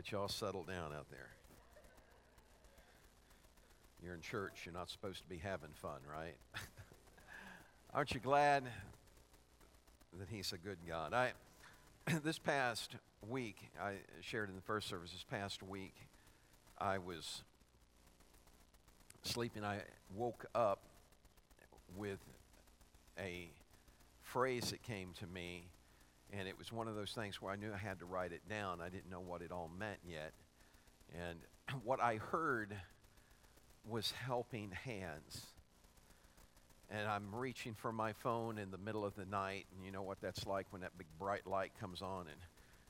right, y'all settle down out there. You're in church, you're not supposed to be having fun, right? Aren't you glad that He's a good God? I, this past week, I shared in the first service, this past week, I was sleeping. I woke up with a phrase that came to me and it was one of those things where I knew I had to write it down. I didn't know what it all meant yet. And what I heard was helping hands. And I'm reaching for my phone in the middle of the night, and you know what that's like when that big bright light comes on, and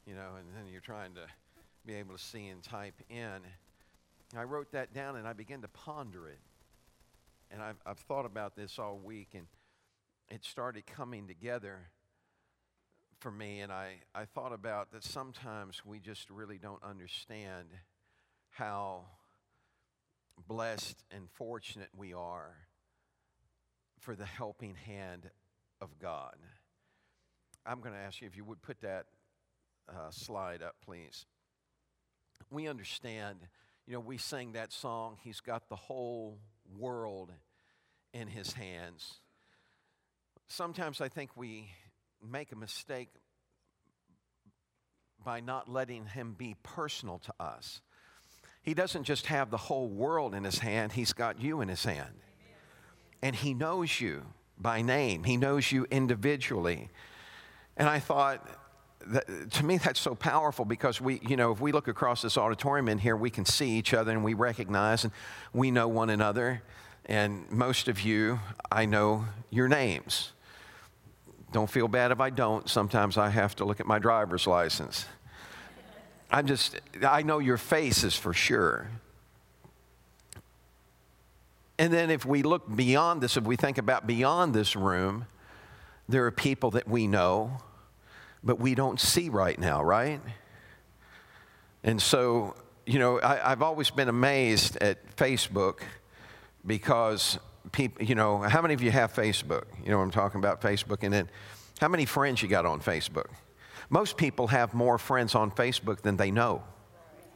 you know, and then you're trying to be able to see and type in. I wrote that down, and I began to ponder it. And I've, I've thought about this all week, and it started coming together for me, and I, I thought about that sometimes we just really don't understand how blessed and fortunate we are for the helping hand of God. I'm going to ask you if you would put that uh, slide up, please. We understand, you know, we sing that song, He's got the whole world in His hands. Sometimes I think we make a mistake by not letting him be personal to us. He doesn't just have the whole world in his hand, he's got you in his hand. And he knows you by name, he knows you individually. And I thought, that, to me, that's so powerful because we, you know, if we look across this auditorium in here, we can see each other and we recognize and we know one another. And most of you, I know your names. Don't feel bad if I don't. Sometimes I have to look at my driver's license. I'm just, I know your face is for sure. And then if we look beyond this, if we think about beyond this room, there are people that we know, but we don't see right now, right? And so, you know, I, have always been amazed at Facebook because people, you know, how many of you have Facebook? You know what I'm talking about, Facebook? And then how many friends you got on Facebook? Most people have more friends on Facebook than they know.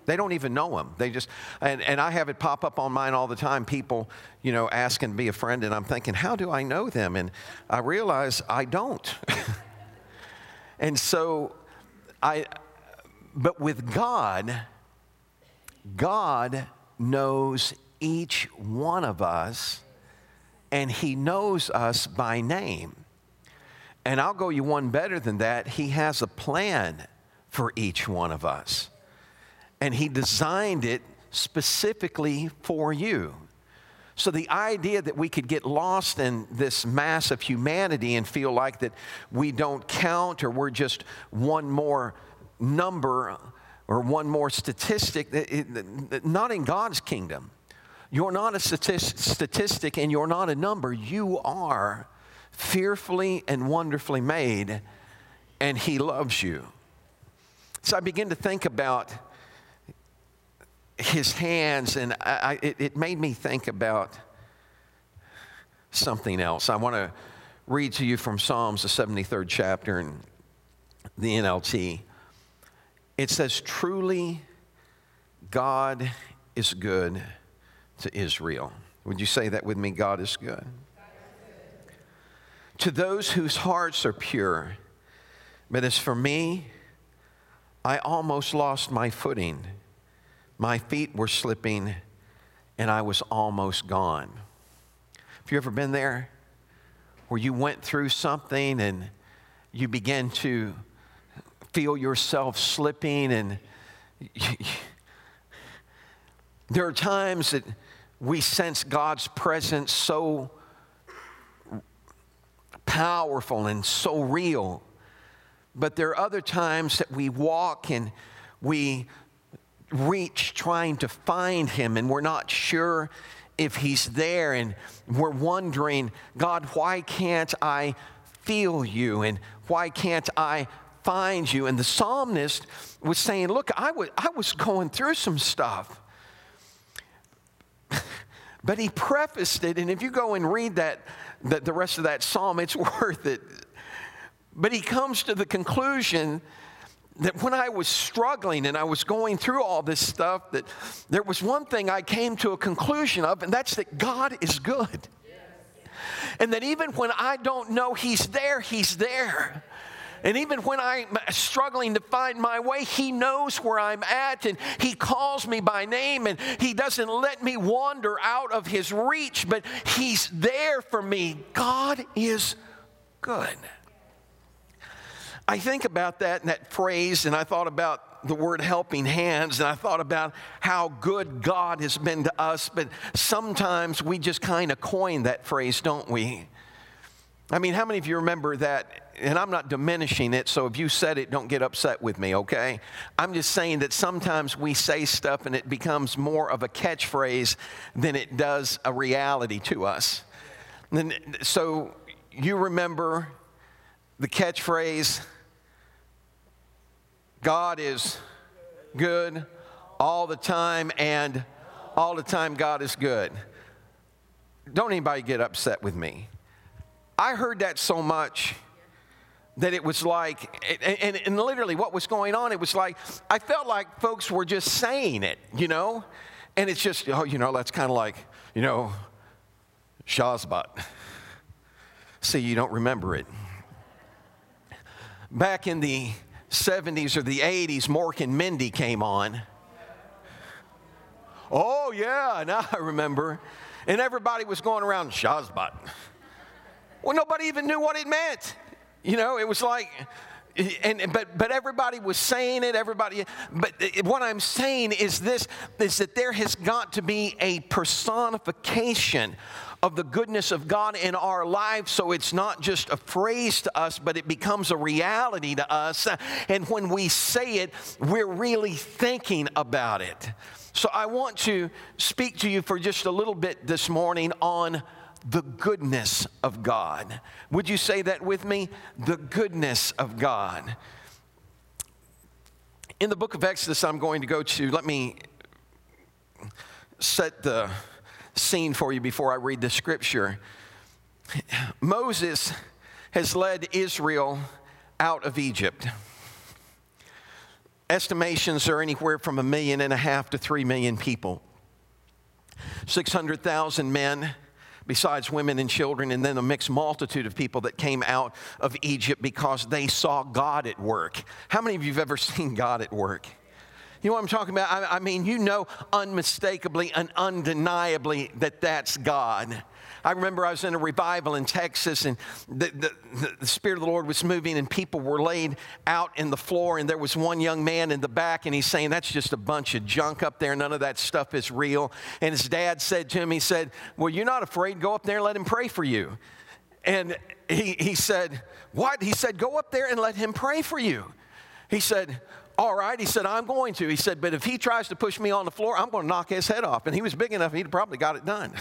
They don't even know them. They just, and, and I have it pop up on mine all the time. People, you know, asking to be a friend, and I'm thinking, how do I know them? And I realize I don't. and so I, but with God, God knows each one of us and He knows us by name. And I'll go you one better than that. He has a plan for each one of us. And He designed it specifically for you. So the idea that we could get lost in this mass of humanity and feel like that we don't count or we're just one more number or one more statistic, not in God's kingdom. You're not a statistic and you're not a number. You are fearfully and wonderfully made, and He loves you. So I begin to think about His hands, and I, it, it made me think about something else. I want to read to you from Psalms, the 73rd chapter, in the NLT. It says, Truly, God is good to Israel. Would you say that with me? God is good. To those whose hearts are pure. But as for me, I almost lost my footing. My feet were slipping, and I was almost gone. Have you ever been there where you went through something and you began to feel yourself slipping and there are times that we sense God's presence so powerful and so real. But there are other times that we walk and we reach trying to find Him and we're not sure if He's there and we're wondering, God, why can't I feel you and why can't I find you? And the psalmist was saying, Look, I was, I was going through some stuff. But he prefaced it, and if you go and read that, the, the rest of that psalm, it's worth it. But he comes to the conclusion that when I was struggling and I was going through all this stuff, that there was one thing I came to a conclusion of, and that's that God is good. And that even when I don't know He's there, He's there. And even when I'm struggling to find my way, He knows where I'm at and He calls me by name and He doesn't let me wander out of His reach, but He's there for me. God is good. I think about that and that phrase, and I thought about the word helping hands, and I thought about how good God has been to us, but sometimes we just kind of coin that phrase, don't we? I mean, how many of you remember that? And I'm not diminishing it, so if you said it, don't get upset with me, okay? I'm just saying that sometimes we say stuff and it becomes more of a catchphrase than it does a reality to us. And so you remember the catchphrase, God is good all the time, and all the time God is good. Don't anybody get upset with me. I heard that so much that it was like, and, and, and, literally what was going on, it was like, I felt like folks were just saying it, you know? And it's just, oh, you know, that's kind of like, you know, Shazbot. See, you don't remember it. Back in the 70s or the 80s, Mork and Mindy came on. Oh, yeah, now I remember. And everybody was going around Shazbot. Well, nobody even knew what it meant. You know, it was like, and but but everybody was saying it everybody but what i'm saying is this is that there has got to be a personification of the goodness of God in our lives so it's not just a phrase to us, but it becomes a reality to us. And when we say it, we're really thinking about it. So I want to speak to you for just a little bit this morning on the goodness of God. Would you say that with me? The goodness of God. In the book of Exodus, I'm going to go to, let me set the scene for you before I read the scripture. Moses has led Israel out of Egypt. Estimations are anywhere from a million and a half to three million people. 600,000 men, besides women and children, and then a mixed multitude of people that came out of Egypt because they saw God at work. How many of you have ever seen God at work? You know what I'm talking about? I, I mean, you know unmistakably and undeniably that that's God. I remember I was in a revival in Texas and the, the, the, Spirit of the Lord was moving and people were laid out in the floor and there was one young man in the back and he's saying, That's just a bunch of junk up there. None of that stuff is real. And his dad said to him, He said, Well, you're not afraid. Go up there and let him pray for you. And he, he said, What? He said, Go up there and let him pray for you. He said, all right, he said, I'm going to. He said, but if he tries to push me on the floor, I'm going to knock his head off. And he was big enough, he'd probably got it done.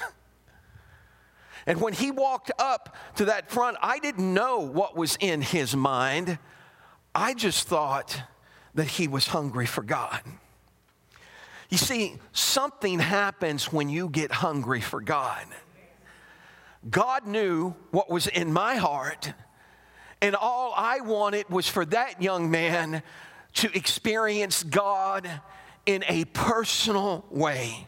and when he walked up to that front, I didn't know what was in his mind. I just thought that he was hungry for God. You see, something happens when you get hungry for God. God knew what was in my heart, and all I wanted was for that young man to experience God in a personal way.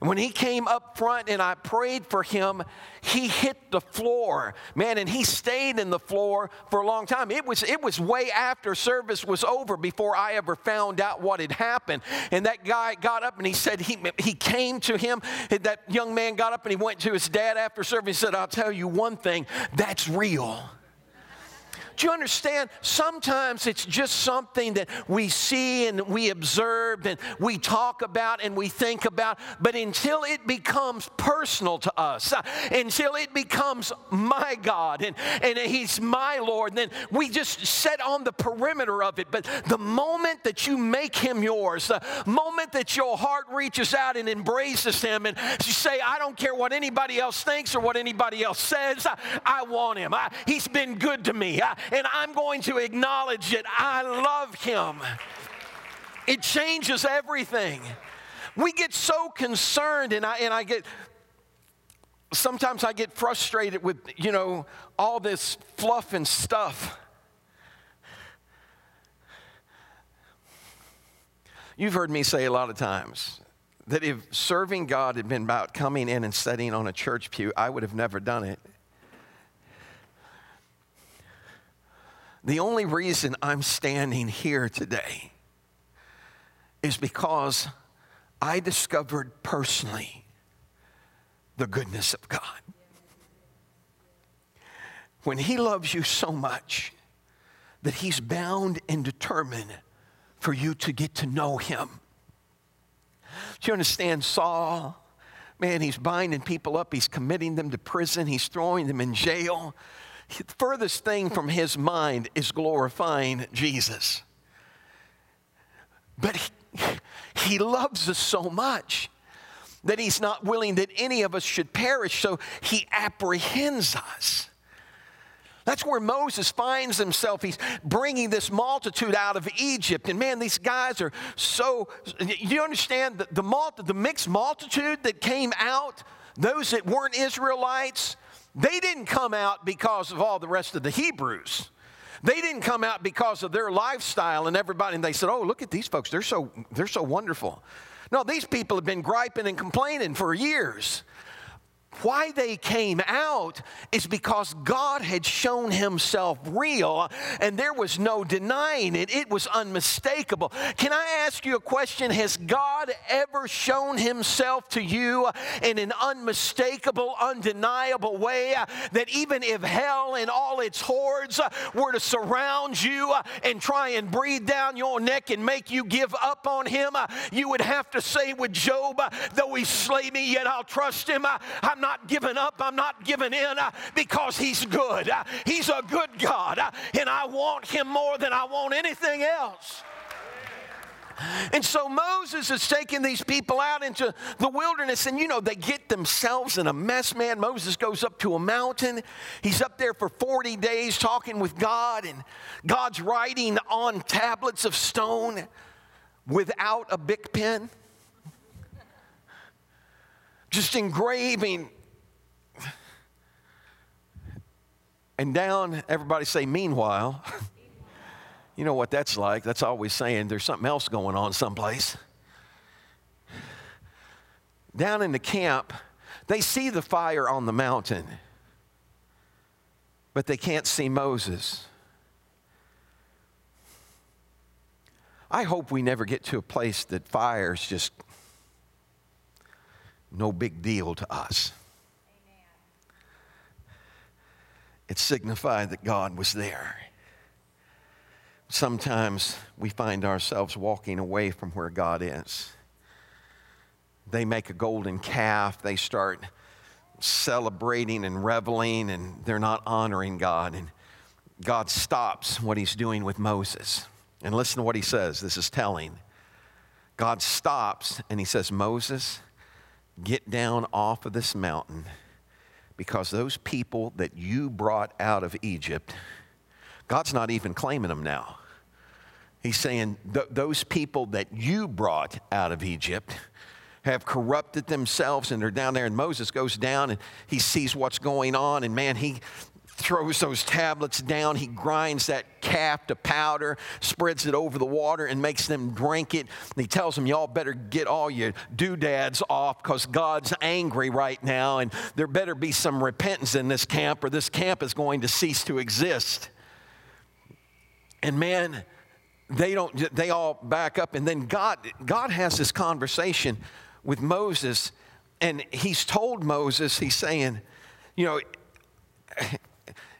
When he came up front and I prayed for him, he hit the floor, man, and he stayed in the floor for a long time. It was, it was way after service was over before I ever found out what had happened. And that guy got up and he said he, he came to him. That young man got up and he went to his dad after service. and said, I'll tell you one thing, that's real. Do you understand? Sometimes it's just something that we see and we observe and we talk about and we think about, but until it becomes personal to us, uh, until it becomes my God and, and He's my Lord, then we just set on the perimeter of it. But the moment that you make Him yours, the moment that your heart reaches out and embraces Him and you say, I don't care what anybody else thinks or what anybody else says, I, I want Him. I, he's been good to me. I, and I'm going to acknowledge it. I love him. It changes everything. We get so concerned, and I, and I get sometimes I get frustrated with, you know, all this fluff and stuff. You've heard me say a lot of times that if serving God had been about coming in and sitting on a church pew, I would have never done it. The only reason I'm standing here today is because I discovered personally the goodness of God. When He loves you so much that He's bound and determined for you to get to know Him. Do you understand Saul? Man, he's binding people up, he's committing them to prison, he's throwing them in jail. The furthest thing from his mind is glorifying Jesus. But he, he loves us so much that he's not willing that any of us should perish, so he apprehends us. That's where Moses finds himself. He's bringing this multitude out of Egypt. And man, these guys are so. You understand the, the, the mixed multitude that came out, those that weren't Israelites, they didn't come out because of all the rest of the Hebrews. They didn't come out because of their lifestyle and everybody, and they said, Oh, look at these folks. They're so, they're so wonderful. No, these people have been griping and complaining for years why they came out is because God had shown himself real and there was no denying it. It was unmistakable. Can I ask you a question? Has God ever shown himself to you in an unmistakable, undeniable way that even if hell and all its hordes were to surround you and try and breathe down your neck and make you give up on him, you would have to say with Job, though he slay me, yet I'll trust him. I'm not not giving up. I'm not giving in uh, because He's good. Uh, he's a good God, uh, and I want Him more than I want anything else. And so Moses is taking these people out into the wilderness, and you know, they get themselves in a mess, man. Moses goes up to a mountain. He's up there for 40 days talking with God, and God's writing on tablets of stone without a Bic pen, just engraving And down, everybody say, meanwhile. you know what that's like. That's always saying there's something else going on someplace. Down in the camp, they see the fire on the mountain, but they can't see Moses. I hope we never get to a place that fire's just no big deal to us. It signified that God was there. Sometimes we find ourselves walking away from where God is. They make a golden calf, they start celebrating and reveling, and they're not honoring God. And God stops what he's doing with Moses. And listen to what he says. This is telling. God stops and he says, Moses, get down off of this mountain because those people that you brought out of Egypt, God's not even claiming them now. He's saying, those people that you brought out of Egypt have corrupted themselves and they're down there. And Moses goes down and he sees what's going on. And man, he throws those tablets down. He grinds that calf to powder, spreads it over the water, and makes them drink it. And he tells them, Y'all better get all your doodads off because God's angry right now, and there better be some repentance in this camp, or this camp is going to cease to exist. And man, they don't they all back up and then god god has this conversation with moses and he's told moses he's saying you know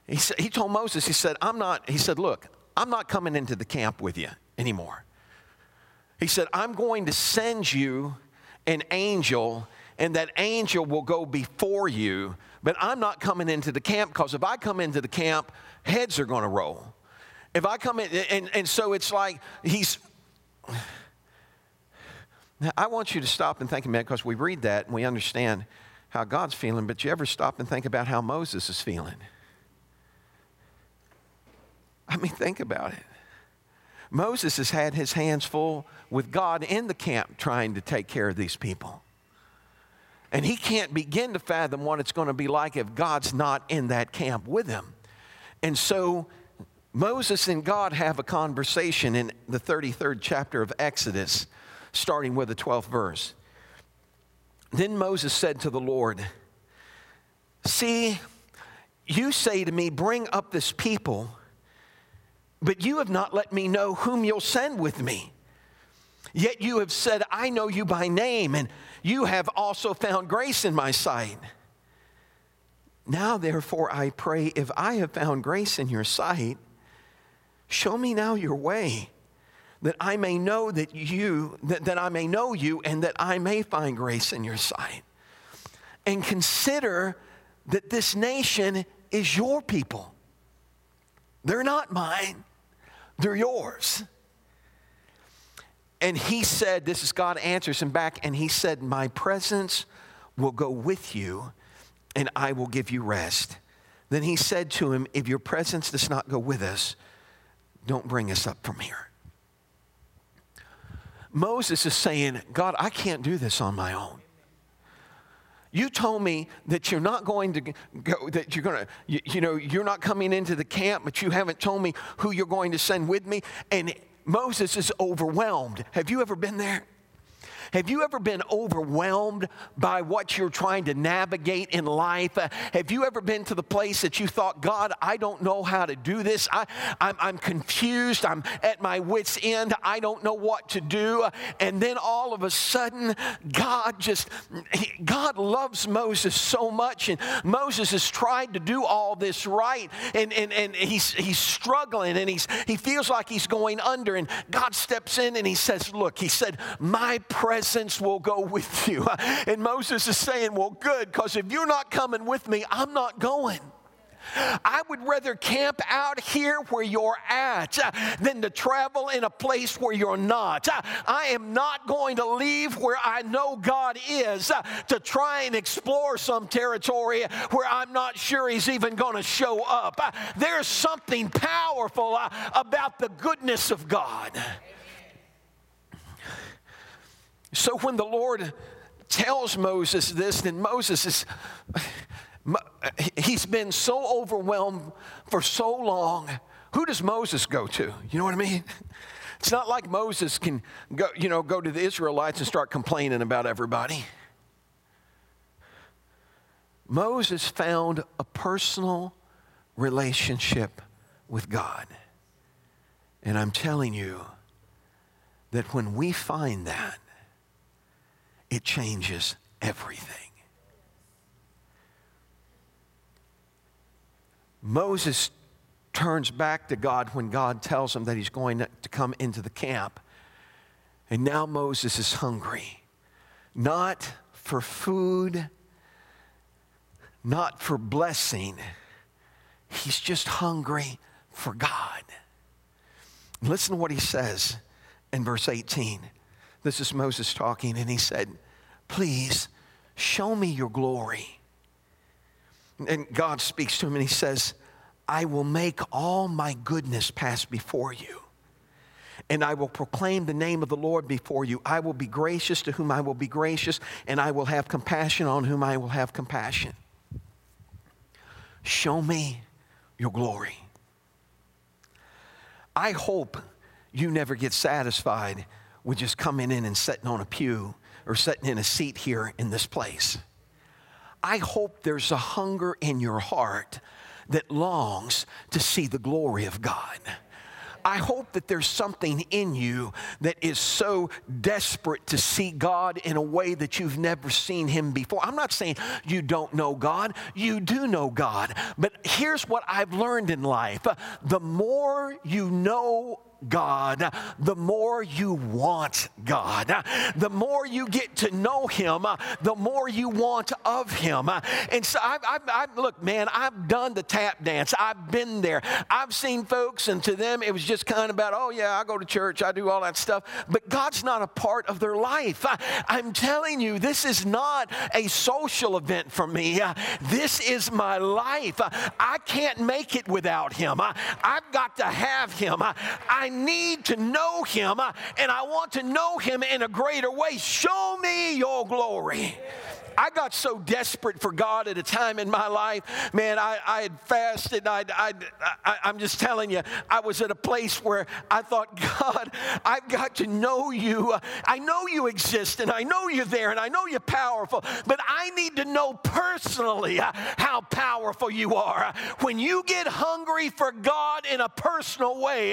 he, said, he told Moses, he said, I'm not, he said, look, I'm not coming into the camp with you anymore. He said, I'm going to send you an angel, and that angel will go before you, but I'm not coming into the camp because if I come into the camp, heads are going to roll. If I come in, and, and so it's like he's. Now, I want you to stop and think a minute because we read that and we understand how God's feeling, but you ever stop and think about how Moses is feeling? I mean, think about it. Moses has had his hands full with God in the camp trying to take care of these people. And he can't begin to fathom what it's going to be like if God's not in that camp with him. And so Moses and God have a conversation in the 33rd chapter of Exodus starting with the 12th verse. Then Moses said to the Lord, See, you say to me, Bring up this people, but you have not let me know whom you'll send with me. Yet you have said, I know you by name, and you have also found grace in my sight. Now, therefore, I pray, if I have found grace in your sight, show me now your way, that I may know that you, that, that I may know you, and that I may find grace in your sight. And consider that this nation is your people. They're not mine, they're yours. And he said, This is God answers him back, and he said, My presence will go with you, and I will give you rest. Then he said to him, If your presence does not go with us, don't bring us up from here. Moses is saying, God, I can't do this on my own. You told me that you're not going to go, that you're going to, you, you, know, you're not coming into the camp, but you haven't told me who you're going to send with me. And Moses is overwhelmed. Have you ever been there? Have you ever been overwhelmed by what you're trying to navigate in life? Uh, have you ever been to the place that you thought, God, I don't know how to do this? I, I'm, I'm confused. I'm at my wits' end. I don't know what to do. And then all of a sudden, God just, God loves Moses so much. And Moses has tried to do all this right. And, and, and he's, he's struggling and he's, he feels like he's going under. And God steps in and he says, Look, he said, My presence presence will go with you. And Moses is saying, Well, good, because if you're not coming with me, I'm not going. I would rather camp out here where you're at than to travel in a place where you're not. I am not going to leave where I know God is to try and explore some territory where I'm not sure He's even going to show up. There's something powerful about the goodness of God. So when the Lord tells Moses this, then Moses is, he's been so overwhelmed for so long. Who does Moses go to? You know what I mean? It's not like Moses can go, you know, go to the Israelites and start complaining about everybody. Moses found a personal relationship with God. And I'm telling you that when we find that, it changes everything. Moses turns back to God when God tells him that he's going to come into the camp. And now Moses is hungry, not for food, not for blessing. He's just hungry for God. Listen to what he says in verse 18. This is Moses talking, and he said, Please show me your glory. And God speaks to him and he says, I will make all my goodness pass before you. And I will proclaim the name of the Lord before you. I will be gracious to whom I will be gracious, and I will have compassion on whom I will have compassion. Show me your glory. I hope you never get satisfied with just coming in and sitting on a pew or sitting in a seat here in this place. I hope there's a hunger in your heart that longs to see the glory of God. I hope that there's something in you that is so desperate to see God in a way that you've never seen Him before. I'm not saying you don't know God, you do know God. But here's what I've learned in life the more you know God, the more you want God. The more you get to know Him, the more you want of Him. And so, I've, I've, I've, look, man, I've done the tap dance. I've been there. I've seen folks, and to them, it was just kind of about, oh, yeah, I go to church, I do all that stuff. But God's not a part of their life. I, am telling you, this is not a social event for me. This is my life. I can't make it without Him. I, have got to have Him. I I need to know him uh, and I want to know him in a greater way. Show me your glory. I got so desperate for God at a time in my life. Man, I, I had fasted. I, I, I, I'm just telling you, I was at a place where I thought, God, I've got to know you. I know you exist and I know you're there and I know you're powerful, but I need to know personally how powerful you are. When you get hungry for God in a personal way,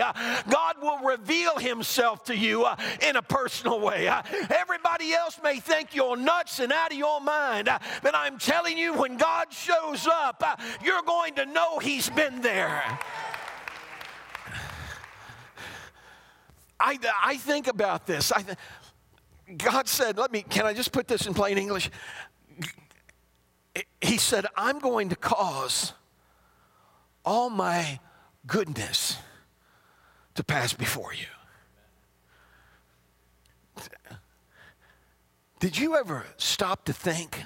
God will reveal himself to you uh, in a personal way. Uh, everybody else may think you're nuts and out of your mind, uh, but I'm telling you, when God shows up, you're going to know He's been there. I, I think about this. I, God said, let me, can I just put this in plain English? He said, I'm going to cause all my goodness to pass before you. Did you ever stop to think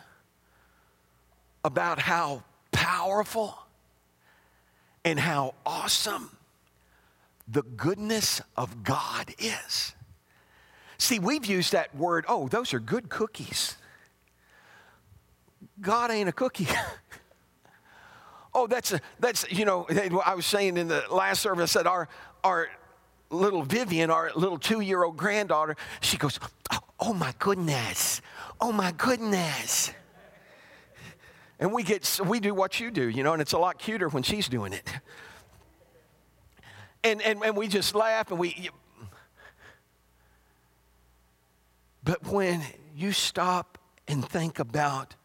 about how powerful and how awesome the goodness of God is? See, we've used that word, oh, those are good cookies. God ain't a cookie. oh, that's a, that's, you know, I was saying in the last service that our, our little Vivian, our little two year old granddaughter, she goes, oh, oh my goodness, oh my goodness. And we get, we do what you do, you know, and it's a lot cuter when she's doing it. And, and, and we just laugh and we, but when you stop and think about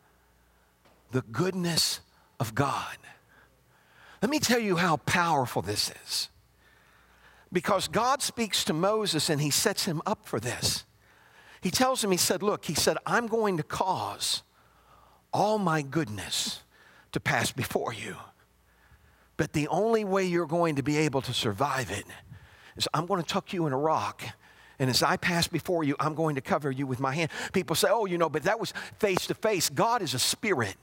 the goodness of God, let me tell you how powerful this is. Because God speaks to Moses and he sets him up for this. He tells him, He said, Look, he said, I'm going to cause all my goodness to pass before you. But the only way you're going to be able to survive it is I'm going to tuck you in a rock. And as I pass before you, I'm going to cover you with my hand. People say, oh, you know, but that was face to face. God is a spirit.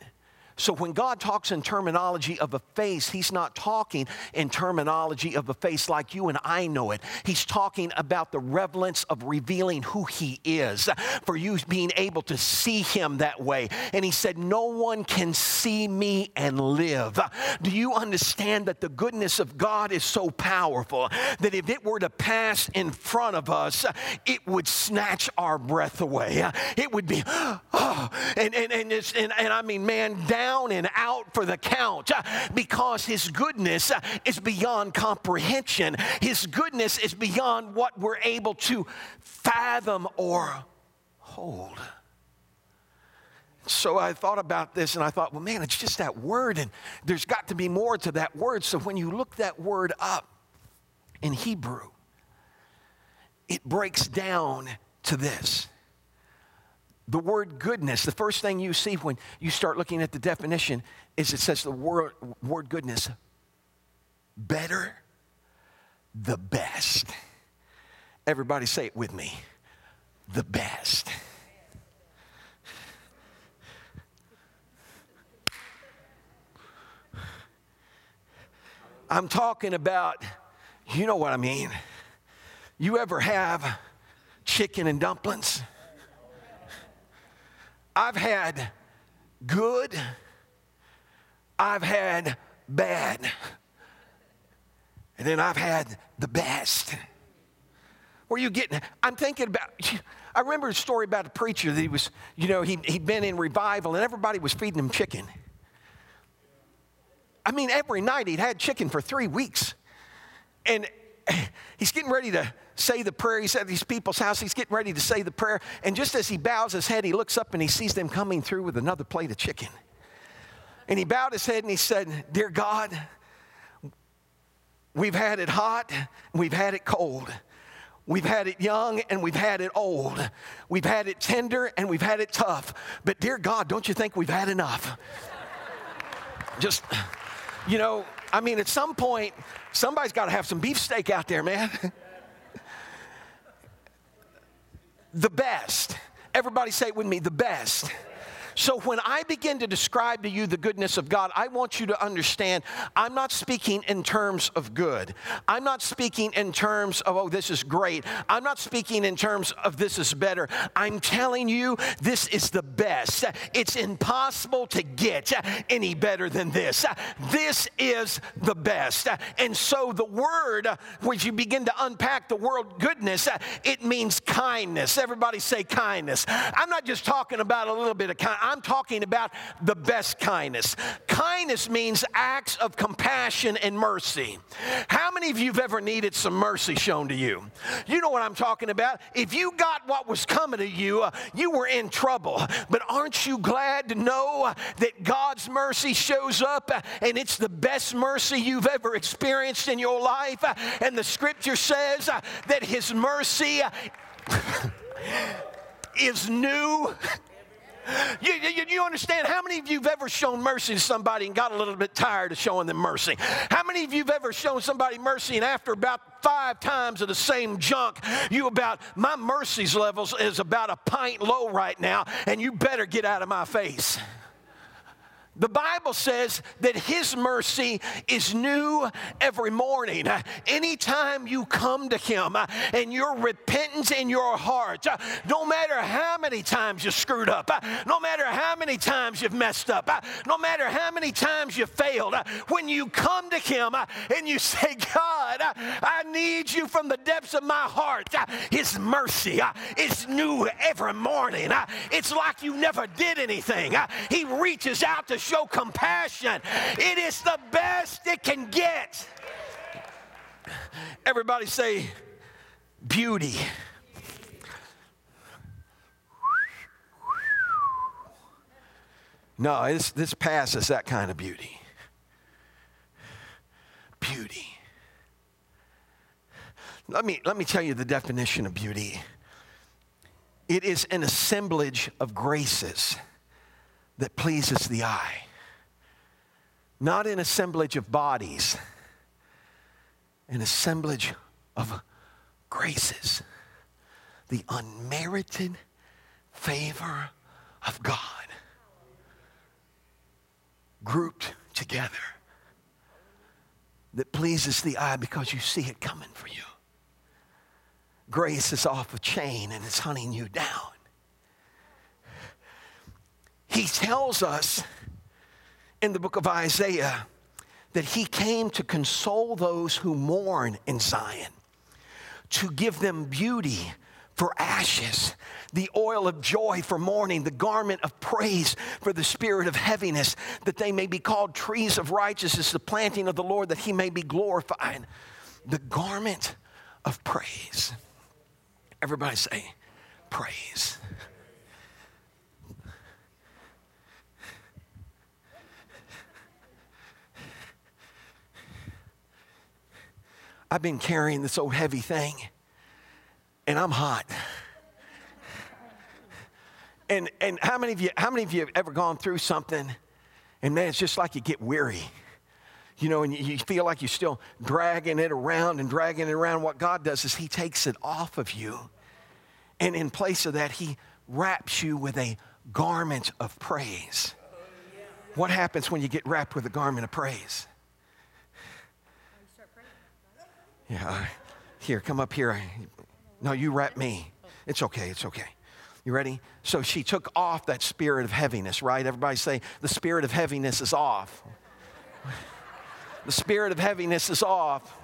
So when God talks in terminology of a face, He's not talking in terminology of a face like you and I know it. He's talking about the relevance of revealing who He is, for you being able to see Him that way. And He said, No one can see me and live. Do you understand that the goodness of God is so powerful that if it were to pass in front of us, it would snatch our breath away? It would be, oh, and, and, and, and, and I mean, man, down down and out for the count uh, because His goodness uh, is beyond comprehension. His goodness is beyond what we're able to fathom or hold. So I thought about this and I thought, well, man, it's just that word, and there's got to be more to that word. So when you look that word up in Hebrew, it breaks down to this the word goodness, the first thing you see when you start looking at the definition is it says the word, word goodness better, the best. Everybody say it with me the best. I'm talking about, you know what I mean. You ever have chicken and dumplings? I've had good, I've had bad, and then I've had the best. Where you getting? I'm thinking about. I remember a story about a preacher that he was, you know, he, he'd been in revival and everybody was feeding him chicken. I mean, every night he'd had chicken for three weeks. And he's getting ready to say the prayer. He's at these people's house. He's getting ready to say the prayer. And just as he bows his head, he looks up and he sees them coming through with another plate of chicken. And he bowed his head and he said, Dear God, we've had it hot, we've had it cold. We've had it young and we've had it old. We've had it tender and we've had it tough. But dear God, don't you think we've had enough? Just, you know, I mean, at some point, somebody's got to have some beefsteak out there, man. the best. Everybody say it with me the best. So when I begin to describe to you the goodness of God, I want you to understand I'm not speaking in terms of good. I'm not speaking in terms of, oh, this is great. I'm not speaking in terms of this is better. I'm telling you this is the best. It's impossible to get any better than this. This is the best. And so the word, when you begin to unpack the word goodness, it means kindness. Everybody say kindness. I'm not just talking about a little bit of kindness. I'm talking about the best kindness. Kindness means acts of compassion and mercy. How many of you have ever needed some mercy shown to you? You know what I'm talking about. If you got what was coming to you, uh, you were in trouble. But aren't you glad to know that God's mercy shows up uh, and it's the best mercy you've ever experienced in your life? Uh, and the scripture says uh, that His mercy is new you, you, you, understand how many of you have ever shown mercy to somebody and got a little bit tired of showing them mercy? How many of you have ever shown somebody mercy and after about five times of the same junk, you about, my mercies levels is about a pint low right now and you better get out of my face? The Bible says that His mercy is new every morning. Anytime you come to Him and your repentance in your heart, no matter how many times you screwed up, no matter how many times you've messed up, no matter how many times you failed, when you come to Him and you say, God, I need you from the depths of my heart, His mercy is new every morning. It's like you never did anything. He reaches out to show compassion. It is the best it can get. Everybody say, beauty. No, this, this passes that kind of beauty. Beauty. Let me, let me tell you the definition of beauty it is an assemblage of graces that pleases the eye not an assemblage of bodies, an assemblage of graces, the unmerited favor of God grouped together that pleases the eye because you see it coming for you. Grace is off a chain and it's hunting you down. He tells us in the book of Isaiah that he came to console those who mourn in Zion, to give them beauty for ashes, the oil of joy for mourning, the garment of praise for the spirit of heaviness, that they may be called trees of righteousness, the planting of the Lord, that he may be glorified. The garment of praise. Everybody say, praise. I've been carrying this old heavy thing and I'm hot. And, and how many of you how many of you have ever gone through something and man it's just like you get weary. You know and you feel like you're still dragging it around and dragging it around. What god does is he takes it off of you and in place of that he wraps you with a garment of praise. What happens when you get wrapped with a garment of praise Yeah. Here, come up here. No, you wrap me. It's okay. It's okay. You ready? So she took off that spirit of heaviness, right? Everybody say, the spirit of heaviness is off. the spirit of heaviness is off.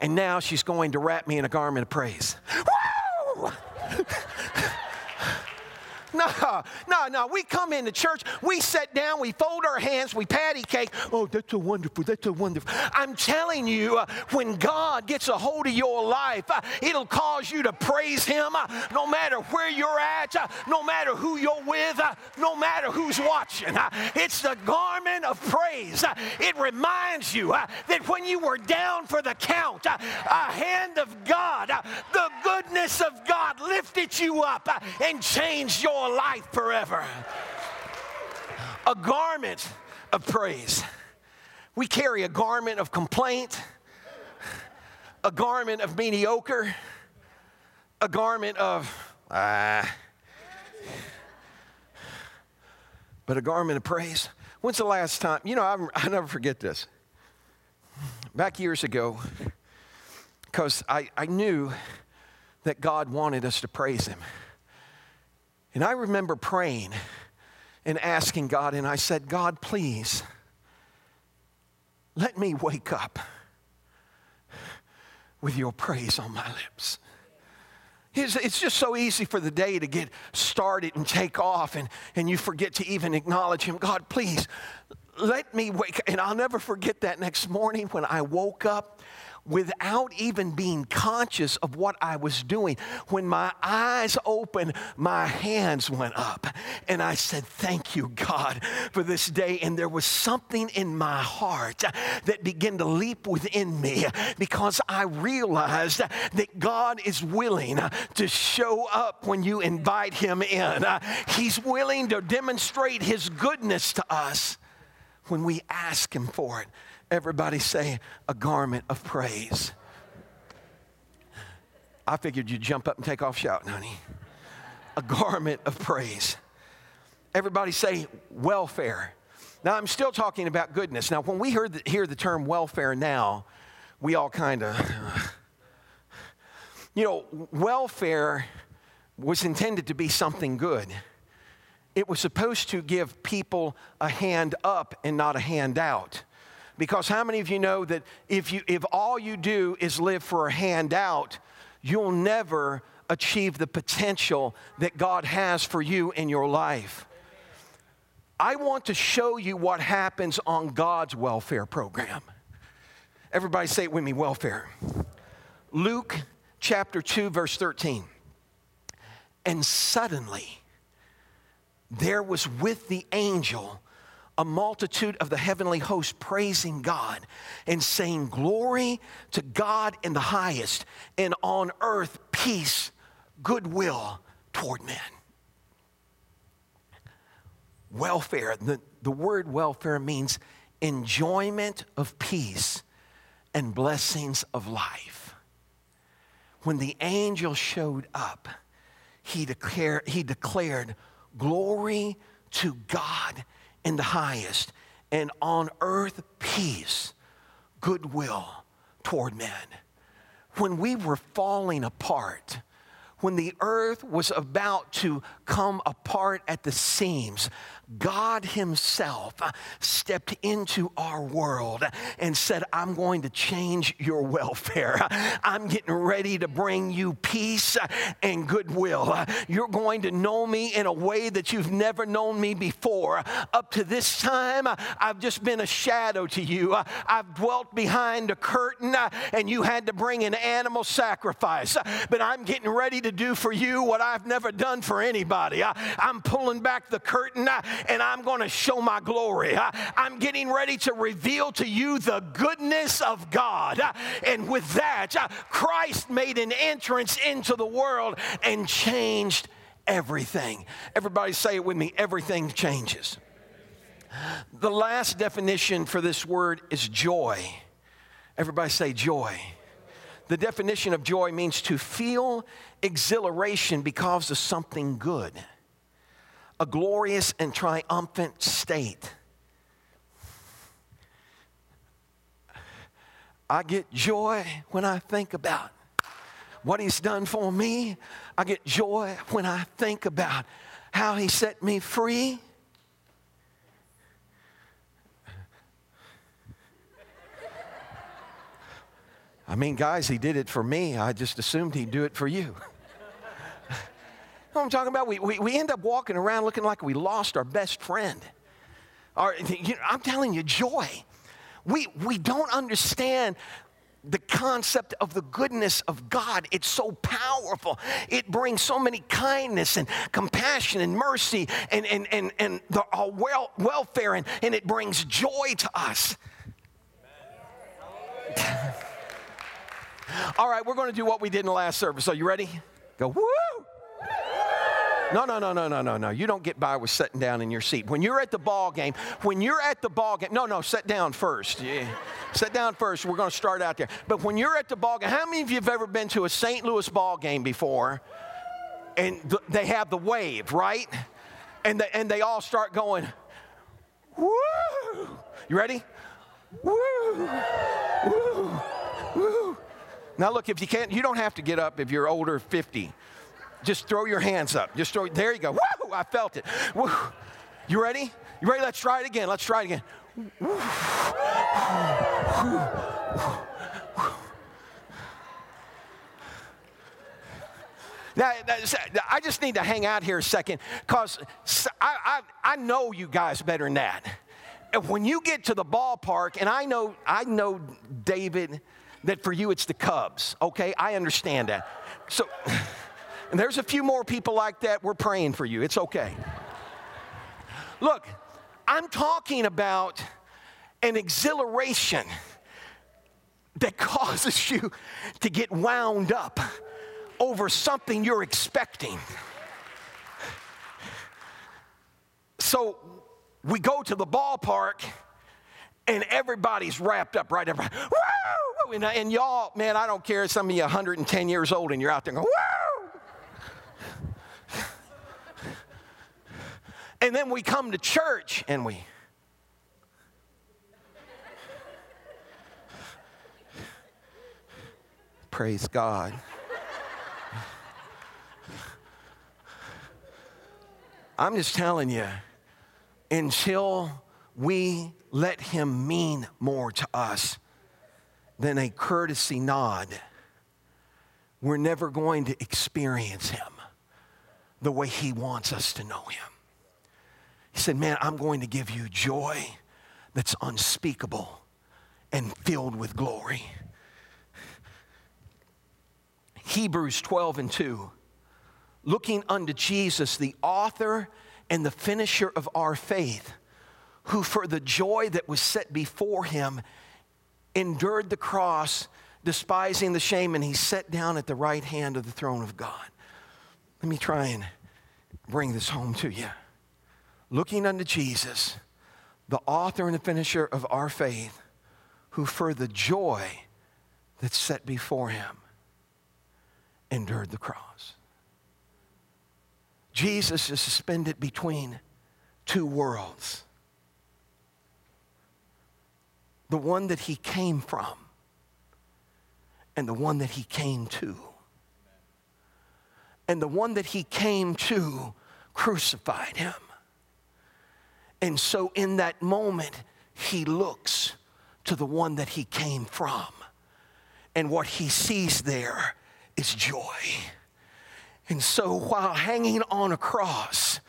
And now she's going to wrap me in a garment of praise. Woo! No, no, no. We come into church, we sit down, we fold our hands, we patty cake. Oh, that's so wonderful. That's so wonderful. I'm telling you, uh, when God gets a hold of your life, uh, it'll cause you to praise Him uh, no matter where you're at, uh, no matter who you're with, uh, no matter who's watching. Uh, it's the garment of praise. it reminds you that when you were down for the count, a hand of God, the goodness of God lifted you up and changed your your life forever. A garment of praise. We carry a garment of complaint, a garment of mediocre, a garment of, ah. but a garment of praise. When's the last time? You know, I, I never forget this. Back years ago, because I, I knew that God wanted us to praise Him. And I remember praying and asking God, and I said, God, please, let me wake up with your praise on my lips. It's, it's, just so easy for the day to get started and take off, and, and you forget to even acknowledge Him. God, please let me wake. And I'll never forget that next morning when I woke up without even being conscious of what I was doing. When my eyes opened, my hands went up. And I said, Thank you, God, for this day. And there was something in my heart that began to leap within me because I realized that God is willing to show up when you invite Him in. He's willing to demonstrate His goodness to us when we ask Him for it. Everybody say a garment of praise. I figured you'd jump up and take off shouting, honey. A garment of praise. Everybody say welfare. Now, I'm still talking about goodness. Now, when we heard the, hear the term welfare now, we all kind of, you know, welfare was intended to be something good. It was supposed to give people a hand up and not a hand out. Because how many of you know that if, you, if all you do is live for a handout, you'll never achieve the potential that God has for you in your life? I want to show you what happens on God's welfare program. Everybody say it with me welfare. Luke chapter 2, verse 13. And suddenly there was with the angel a multitude of the heavenly host praising God and saying, Glory to God in the highest, and on earth peace, goodwill toward men. Welfare, the, the word welfare means enjoyment of peace and blessings of life. When the angel showed up, he, declare, he declared, Glory to God in the highest, and on earth peace, goodwill toward men. When we were falling apart, when the earth was about to come apart at the seams, God Himself stepped into our world and said, I'm going to change your welfare. I'm getting ready to bring you peace and goodwill. You're going to know me in a way that you've never known me before. Up to this time, I've just been a shadow to you. I've dwelt behind a curtain and you had to bring an animal sacrifice. But I'm getting ready to do for you what I've never done for anybody. I'm pulling back the curtain and I'm going to show my glory. I'm getting ready to reveal to you the goodness of God. And with that, Christ made an entrance into the world and changed everything. Everybody say it with me everything changes. The last definition for this word is joy. Everybody say joy. The definition of joy means to feel exhilaration because of something good a glorious and triumphant state. I get joy when I think about what He's done for me. I get joy when I think about how He set me free. I mean, guys, He did it for me. I just assumed He'd do it for you. what I'm talking about? We, we, we end up walking around looking like we lost our best friend. Our, you know, I'm telling you, joy. We, we don't understand the concept of the goodness of God. It's so powerful. It brings so many kindness and compassion and mercy and, and, and, and the well, welfare, and, and it brings joy to us. All right, we're going to do what we did in the last service. Are you ready? Go, woo! No, no, no, no, no, no, no. You don't get by with sitting down in your seat. When you're at the ball game, when you're at the ball game, no, no, sit down first. Yeah. sit down first. We're going to start out there. But when you're at the ball game, how many of you have ever been to a St. Louis ball game before? And th- they have the wave, right? And, the, and they all start going, Woo! You ready? Woo! Woo! Woo! Now look, if you can't, you don't have to get up if you're older 50. Just throw your hands up. Just throw, there you go. Woo! I felt it. Woo! You ready? You ready? Let's try it again. Let's try it again. Now, I just need to hang out here a second because I, I, I know you guys better than that. When you get to the ballpark, and I know, I know, David, that for you it's the Cubs, okay? I understand that. So, and there's a few more people like that. We're praying for you. It's okay. Look, I'm talking about an exhilaration that causes you to get wound up over something you're expecting. So we go to the ballpark and everybody's wrapped up right there. Woo! And, and, y'all, man, I don't care. Some of you 110 years old and you're out there going, woo! And then we come to church and we. Praise God. I'm just telling you, until we let him mean more to us than a courtesy nod, we're never going to experience him the way he wants us to know him. He said, Man, I'm going to give you joy that's unspeakable and filled with glory. Hebrews 12 and 2 looking unto Jesus, the author and the finisher of our faith, who for the joy that was set before him endured the cross, despising the shame, and he sat down at the right hand of the throne of God. Let me try and bring this home to you. Looking unto Jesus, the author and the finisher of our faith, who for the joy that's set before him endured the cross. Jesus is suspended between two worlds the one that he came from and the one that he came to. And the one that he came to crucified him. And so in that moment, he looks to the one that he came from. And what he sees there is joy. And so while hanging on a cross,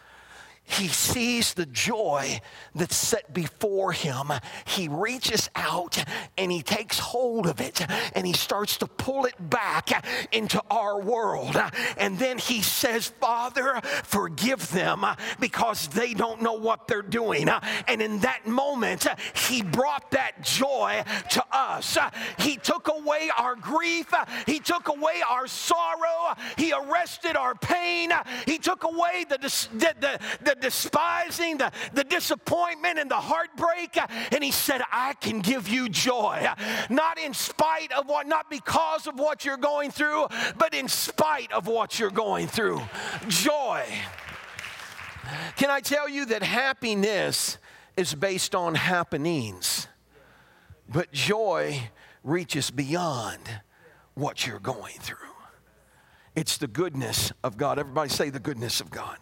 he sees the joy that's set before him. He reaches out and he takes hold of it and he starts to pull it back into our world. And then he says, Father, forgive them because they don't know what they're doing. And in that moment, he brought that joy to us. He took away our grief, he took away our sorrow, he arrested our pain, he took away the, the, the, the despising, the, the disappointment, and the heartbreak. And he said, I can give you joy. Not in spite of what, not because of what you're going through, but in spite of what you're going through. Joy. Can I tell you that happiness is based on happenings, but joy reaches beyond what you're going through. It's the goodness of God. Everybody say the goodness of God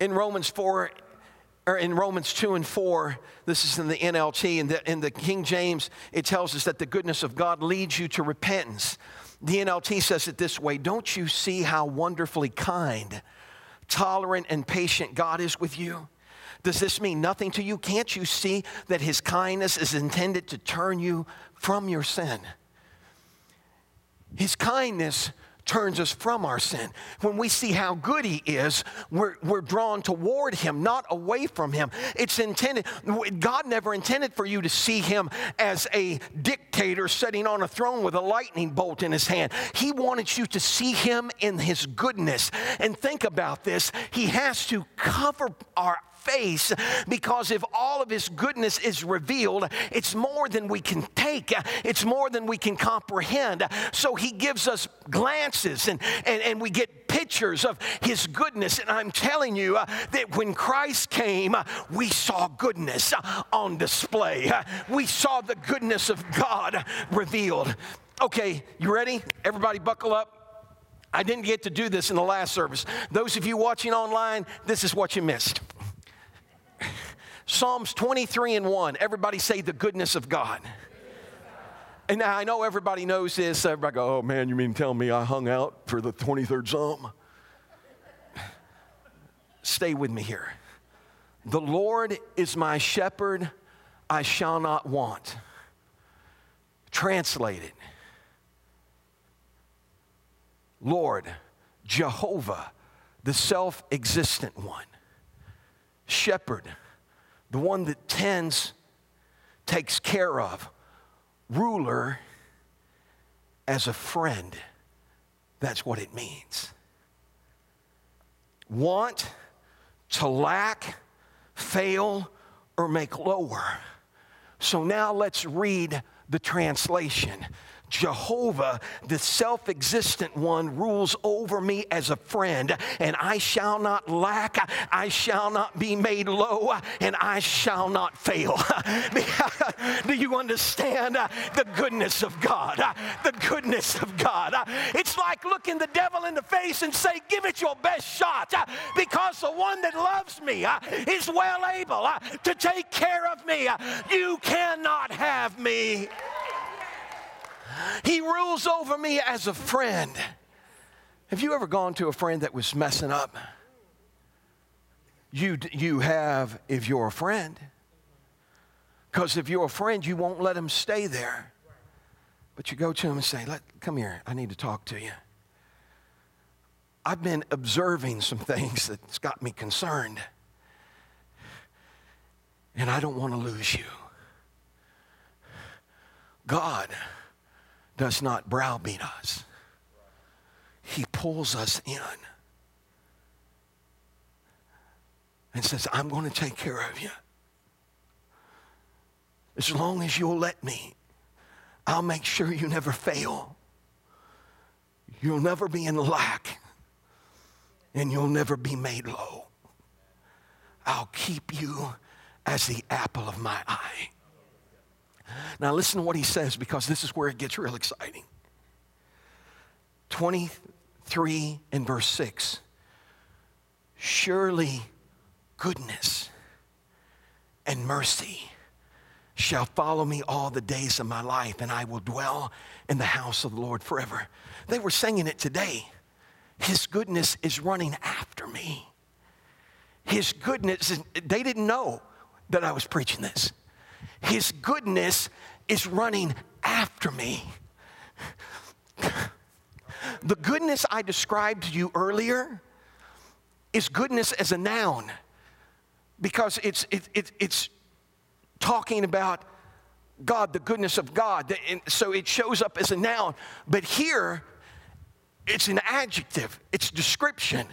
in Romans 4 or in Romans 2 and 4, this is in the NLT, in the, in the King James, it tells us that the goodness of God leads you to repentance. The NLT says it this way Don't you see how wonderfully kind, tolerant, and patient God is with you? Does this mean nothing to you? Can't you see that His kindness is intended to turn you from your sin? His kindness turns us from our sin. When we see how good He is, we're, we're drawn toward Him, not away from Him. It's intended, God never intended for you to see Him as a dictator sitting on a throne with a lightning bolt in His hand. He wanted you to see Him in His goodness. And think about this He has to cover our face because if all of His goodness is revealed, it's more than we can take, it's more than we can comprehend. So He gives us glances and, and, and we get pictures of his goodness. And I'm telling you uh, that when Christ came, uh, we saw goodness uh, on display. We saw the goodness of God revealed. Okay, you ready? Everybody buckle up. I didn't get to do this in the last service. Those of you watching online, this is what you missed. Psalms 23 and 1. Everybody say the goodness of God. And now I know everybody knows this. Everybody go, oh man, you mean tell me I hung out for the 23rd Psalm? Stay with me here. The Lord is my shepherd, I shall not want. Translated Lord, Jehovah, the self existent one, shepherd, the one that tends, takes care of, ruler as a friend. That's what it means. Want, to lack, fail, or make lower. So now let's read the translation. Jehovah, the self existent one, rules over me as a friend, and I shall not lack, I shall not be made low, and I shall not fail. Do you understand the goodness of God? The goodness of God. It's like looking the devil in the face and say, Give it your best shot, because the one that loves me uh, is well able uh, to take care of me. Uh, you cannot have me. He rules over me as a friend. Have you ever gone to a friend that was messing up? You, you have if you're a friend. Because if you're a friend, you won't let him stay there. But you go to him and say, let, Come here, I need to talk to you. I've been observing some things that's got me concerned. And I don't want to lose you. God does not browbeat us, He pulls us in and says, I'm going to take care of you. As long as you'll let me, I'll make sure you never fail. You'll never be in lack, and you'll never be made low. I'll keep you as the apple of my eye. Now, listen to what he says because this is where it gets real exciting. 23 and verse 6 Surely goodness and mercy shall follow me all the days of my life, and I will dwell in the house of the Lord forever. They were singing it today. His goodness is running after me. His goodness, they didn't know that I was preaching this. His goodness is running after me. The goodness I described to you earlier is goodness as a noun because it's, it, it, it's talking about God, the goodness of God. And so it shows up as a noun. But here, it's an adjective, it's description,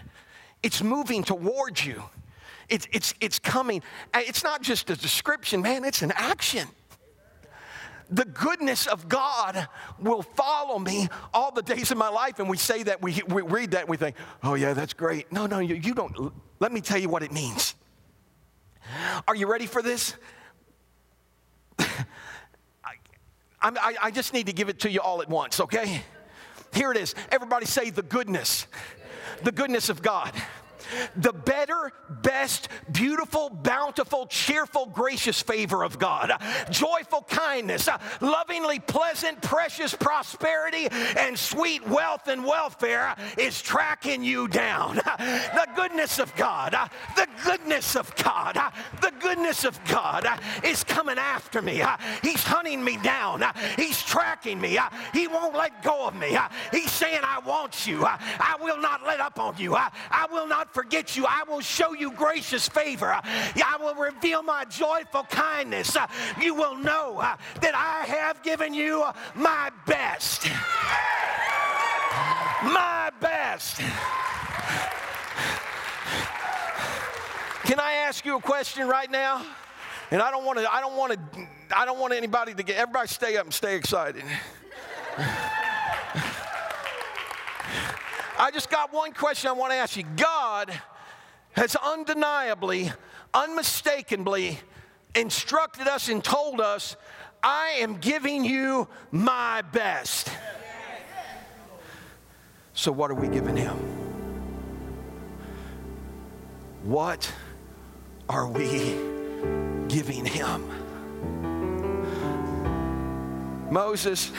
it's moving towards you. It's, it's, it's coming. Uh, it's not just a description, man, it's an action. The goodness of God will follow me all the days of my life. And we say that, we, we read that, and we think, oh, yeah, that's great. No, no, you, you don't. Let me tell you what it means. Are you ready for this? I, I, I just need to give it to you all at once, okay? Here it is. Everybody say the goodness. The goodness of God the better, best, beautiful, bountiful, cheerful, gracious favor of God, joyful kindness, uh, lovingly pleasant, precious prosperity, and sweet wealth and welfare is tracking you down. The goodness of God, uh, the goodness of God, uh, the goodness of God is coming after me. He's hunting me down. He's tracking me. He won't let go of me. He's saying, I want you. I will not let up on you. I will not forget you. I will show you gracious favor. I will reveal my joyful kindness. You will know uh, that I have given you my best. My best. Can I ask you a question right now? And I don't want to, I don't want to, I don't want anybody to get, everybody stay up and stay excited. I, just got one question I want to ask you. God has undeniably, unmistakably instructed us and told us, I am giving you my best. So, what are we giving him? What are we giving him? Moses,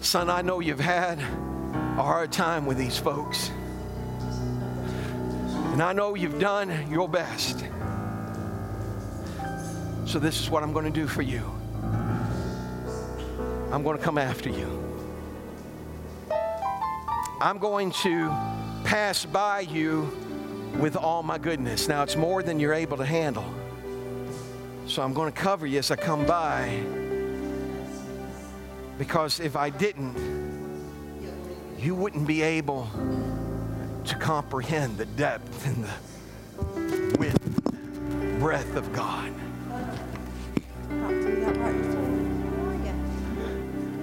son, I know you've had a hard time with these folks. And I know you've done your best. So, this is what I'm going to do for you I'm going to come after you. I'm going to pass by you with all my goodness. Now, it's more than you're able to handle. So, I'm going to cover you as I come by. Because if I didn't, you wouldn't be able to comprehend the depth and the width, breadth of God.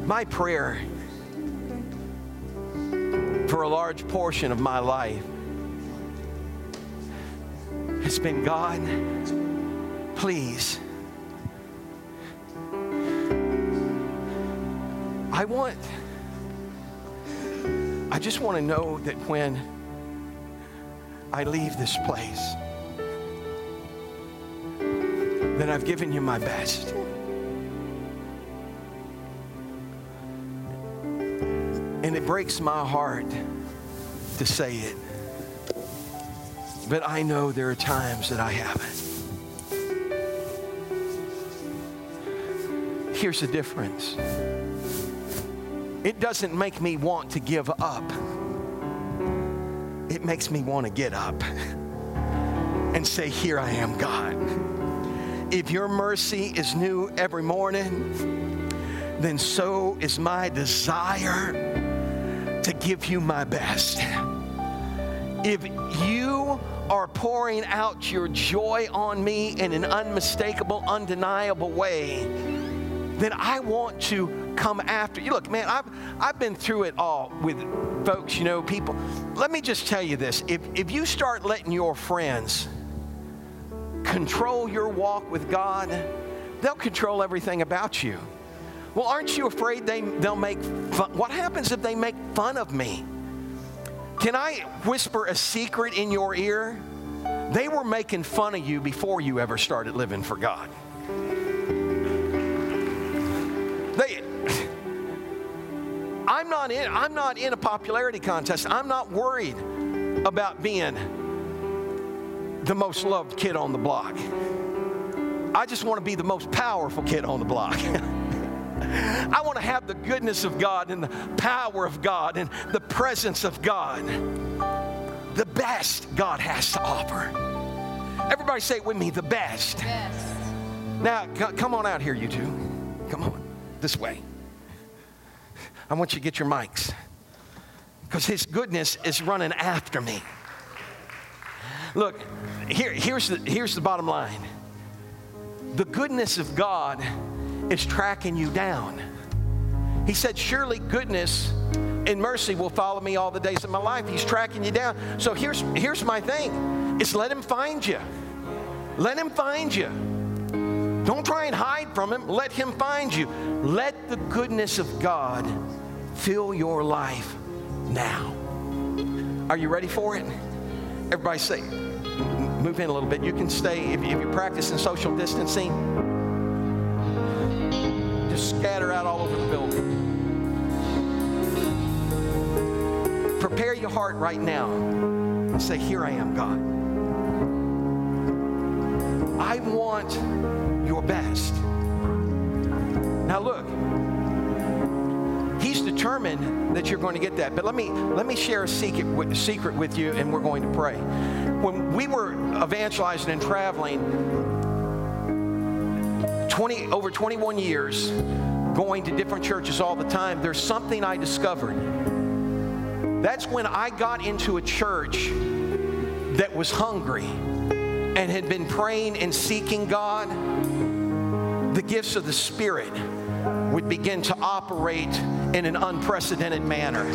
My prayer for a large portion of my life has been God, please. I want, I just want to know that when I leave this place, that I've given you my best. And it breaks my heart to say it. But I know there are times that I haven't. Here's the difference it doesn't make me want to give up, it makes me want to get up and say, Here I am, God. If your mercy is new every morning, then so is my desire to give you my best. If you are pouring out your joy on me in an unmistakable, undeniable way, then I want to come after you. Look, man, I've, I've been through it all with folks, you know, people. Let me just tell you this if, if you start letting your friends control your walk with God, they'll control everything about you. Well, aren't you afraid they, they'll make fun? What happens if they make fun of me? Can I whisper a secret in your ear? They were making fun of you before you ever started living for God. I'm not in I'm not in a popularity contest. I'm not worried about being the most loved kid on the block. I just want to be the most powerful kid on the block. I want to have the goodness of God and the power of God and the presence of God. The best God has to offer. Everybody say it with me the best. best. Now, c- come on out here, you two. Come on, this way. I want you to get your mics because His goodness is running after me. Look, here, here's, the, here's the bottom line the goodness of God is tracking you down. He said, Surely goodness and mercy will follow me all the days of my life. He's tracking you down. So here's, here's my thing it's let him find you. Let him find you. Don't try and hide from him. Let him find you. Let the goodness of God fill your life now. Are you ready for it? Everybody say, move in a little bit. You can stay if you're practicing social distancing Just scatter out all over the building. Prepare your heart right now and say, Here I am, God. I want your best. Now look, he's determined that you're going to get that. But let me let me share a secret secret with you, and we're going to pray. When we were evangelizing and traveling, 20, over 21 years going to different churches all the time, there's something I discovered. That's when I got into a church that was hungry and had been praying and seeking God. The gifts of the Spirit would begin to operate in an unprecedented manner.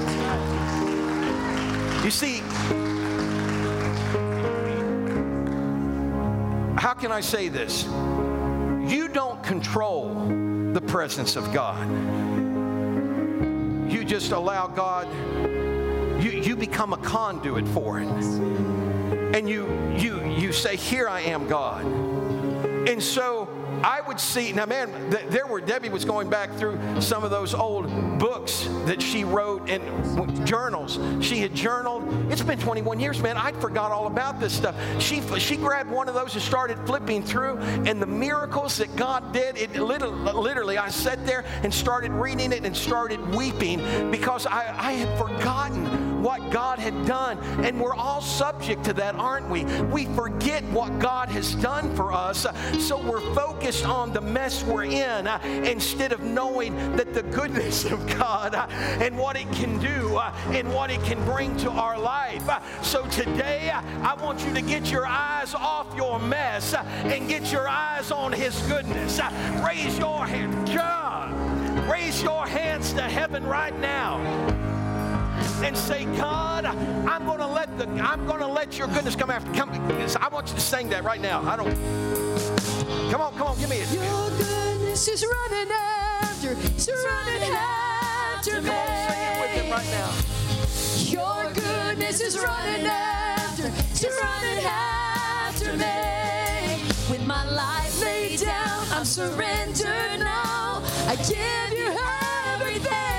You see, how can I say this? You don't control the presence of God. You just allow God, you, you become a conduit for it. And you, you, you say, Here I am, God. And so I would see, now man, there were, Debbie was going back through some of those old books that she wrote and journals. She had journaled. It's been 21 years, man. I'd forgot all about this stuff. She, she grabbed one of those and started flipping through, and the miracles that God did, it literally, literally I sat there and started reading it and started weeping because I, I had forgotten what God had done. And we're all subject to that, aren't we? We forget what God has done for us, so we're focused on the mess we're in uh, instead of knowing that the goodness of God uh, and what it can do uh, and what it can bring to our life. So today, I want you to get your eyes off your mess and get your eyes on His goodness. raise your hand. God, raise your hands to heaven right now and say, God, I'm going to let the I'm going to let your goodness come after. Come, I want you to sing that right now. I don't. Come on, come on, give me it. Your goodness is running after, it's running after me. Come on, sing it with him right now. Your goodness is running after, it's running after me. With my life laid down, I'm surrendered now. I give you everything.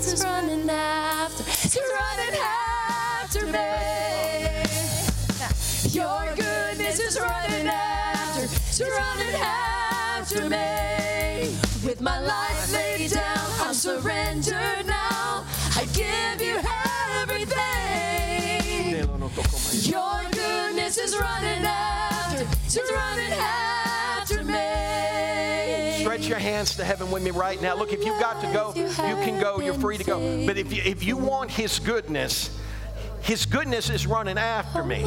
Is running after, it's running after me. Your goodness is running after, it's running after me. With my life laid down, I'm surrendered now. I give you everything. Your goodness is running after, it's running Your hands to heaven with me right now. Look, if you've got to go, you can go. You're free to go. But if you, if you want His goodness, His goodness is running after me.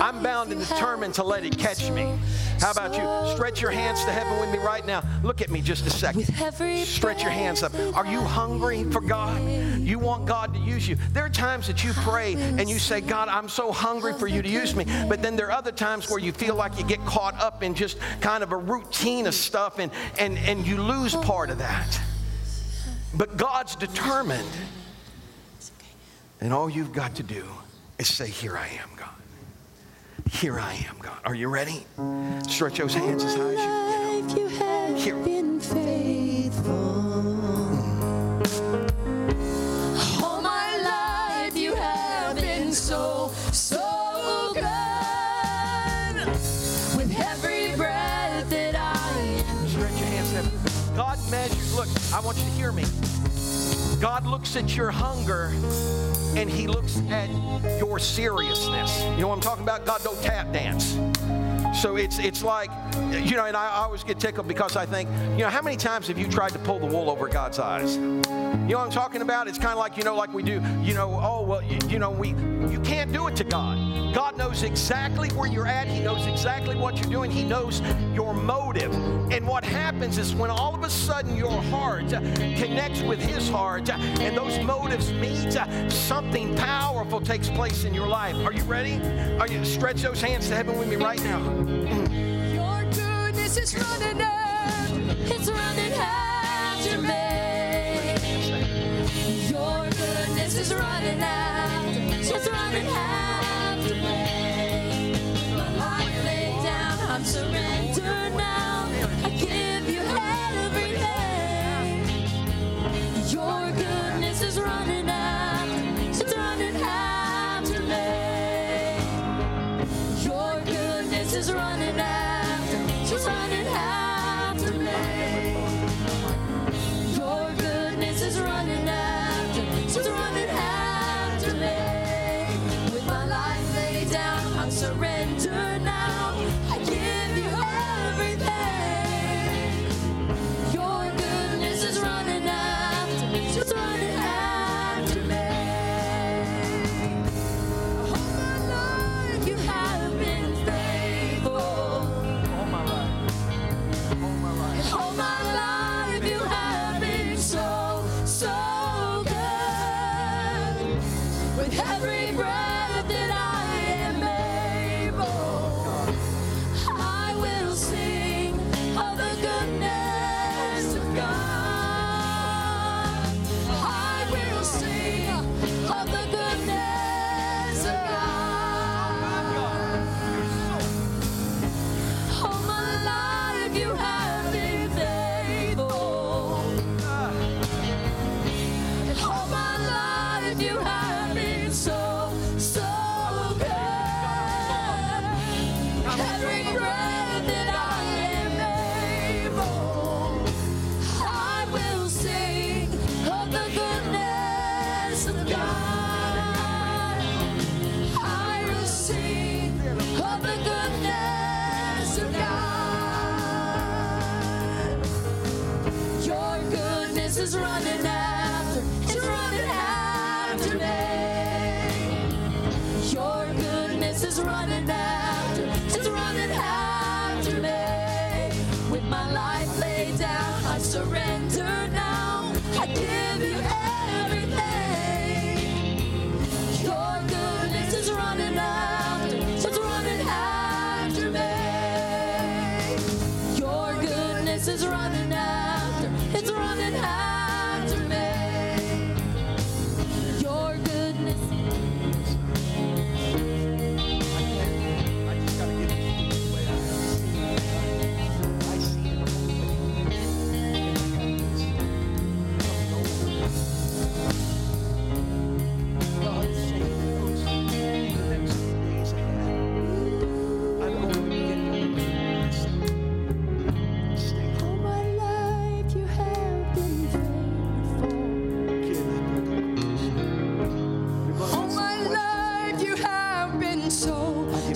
I'm bound and determined to let it catch me. How about you? Stretch your hands to heaven with me right now. Look at me just a second. Stretch your hands up. Are you hungry for God? You want God to use you. There are times that you pray and you say, God, I'm so hungry for you to use me. But then there are other times where you feel like you get caught up in just kind of a routine of stuff and, and, and you lose part of that. But God's determined. And all you've got to do is say, Here I am, God. Here I am, God. Are you ready? Stretch those hands as high as you can. you have Here. been faithful. God measures, look, I want you to hear me. God looks at your hunger and he looks at your seriousness. You know what I'm talking about? God don't tap dance. So it's it's like, you know, and I always get tickled because I think, you know, how many times have you tried to pull the wool over God's eyes? You know what I'm talking about? It's kind of like, you know, like we do, you know, oh, well, you, you know, we, you can't do it to God. God knows exactly where you're at. He knows exactly what you're doing. He knows your motive. And what happens is when all of a sudden your heart connects with His heart and those motives meet, something powerful takes place in your life. Are you ready? Are you stretch those hands to heaven with me right now? Your goodness is running it's running. Is running after, it's running me. My life laid down, I'm surrendered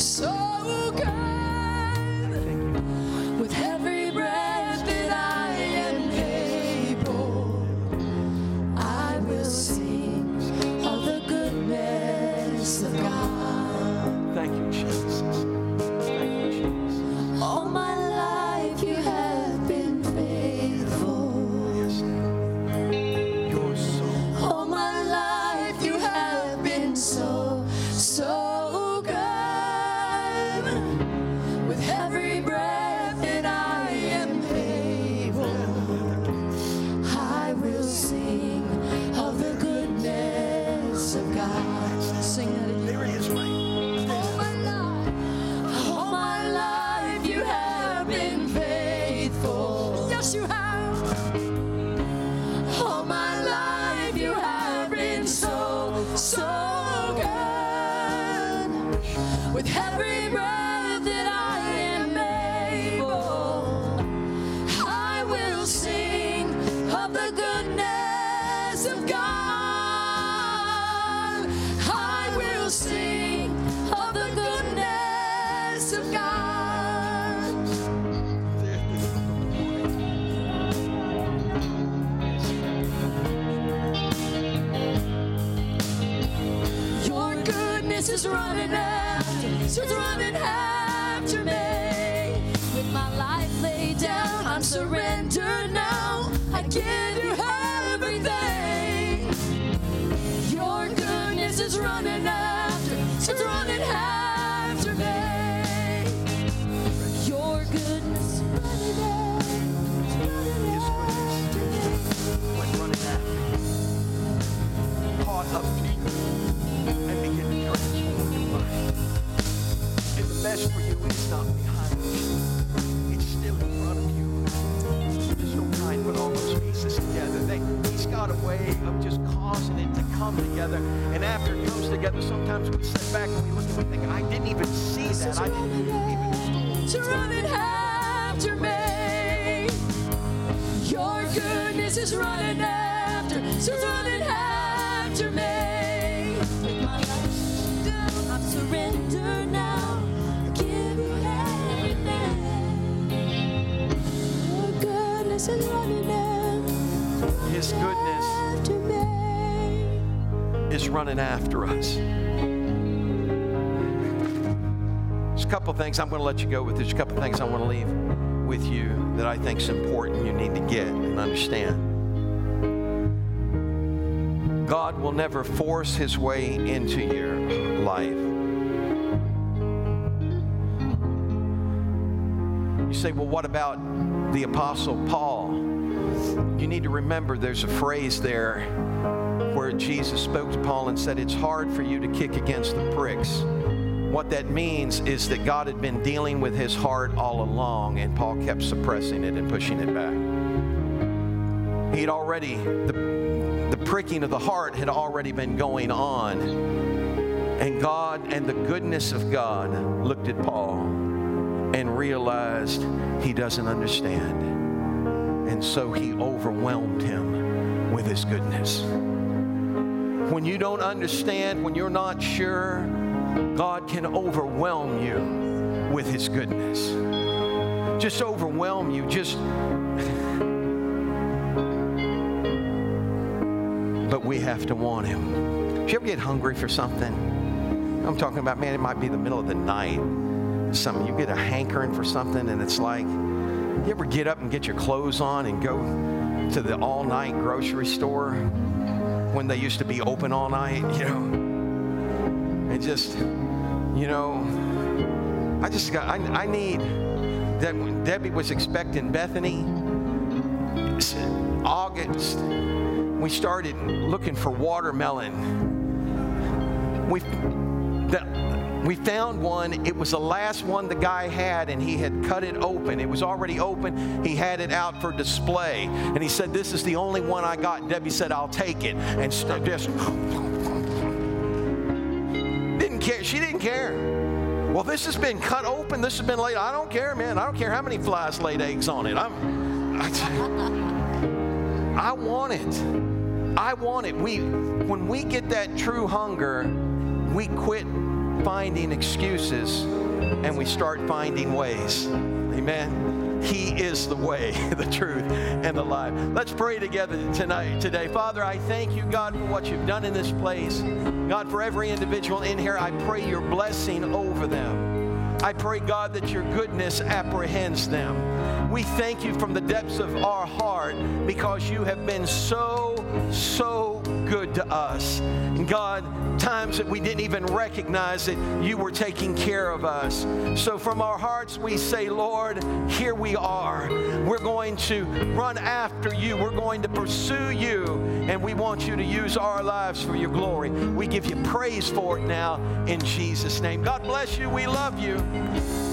so, good. Sometimes we sit back and we look and we think, I didn't even see that. I didn't even to running after me. Your goodness is running after, it's running after me. With my life down, I'm surrendered now. I give you everything. Your goodness is running after, His goodness after me. is running after us. Couple things I'm going to let you go with. There's a couple things I want to leave with you that I think is important you need to get and understand. God will never force his way into your life. You say, well, what about the Apostle Paul? You need to remember there's a phrase there where Jesus spoke to Paul and said, It's hard for you to kick against the pricks. What that means is that God had been dealing with his heart all along, and Paul kept suppressing it and pushing it back. He had already, the, the pricking of the heart had already been going on. And God and the goodness of God looked at Paul and realized he doesn't understand. And so he overwhelmed him with his goodness. When you don't understand, when you're not sure, God can overwhelm you with his goodness. Just overwhelm you. Just but we have to want Him. Did you ever get hungry for something? I'm talking about, man, it might be the middle of the night. Some you get a hankering for something, and it's like, you ever get up and get your clothes on and go to the all night grocery store when they used to be open all night, you know? And just, you know, I just got, I, I need, that when Debbie was expecting Bethany, August, we started looking for watermelon. We, the, we found one. It was the last one the guy had, and he had cut it open. It was already open. He had it out for display. And he said, This is the only one I got. Debbie said, I'll take it. And st- just. She didn't care. Well, this has been cut open. This has been laid. I don't care, man. I don't care how many flies laid eggs on it. I'm, I, I want it. I want it. We, when we get that true hunger, we quit finding excuses and we start finding ways. Amen. He is the way, the truth, and the life. Let's pray together tonight, today. Father, I thank you, God, for what you've done in this place. God, for every individual in here, I pray your blessing over them. I pray, God, that your goodness apprehends them. We thank you from the depths of our heart because you have been so, so good to us. And God, times that we didn't even recognize that you were taking care of us. So from our hearts, we say, Lord, here we are. We're going to run after you. We're going to pursue you. And we want you to use our lives for your glory. We give you praise for it now in Jesus' name. God bless you. We love you.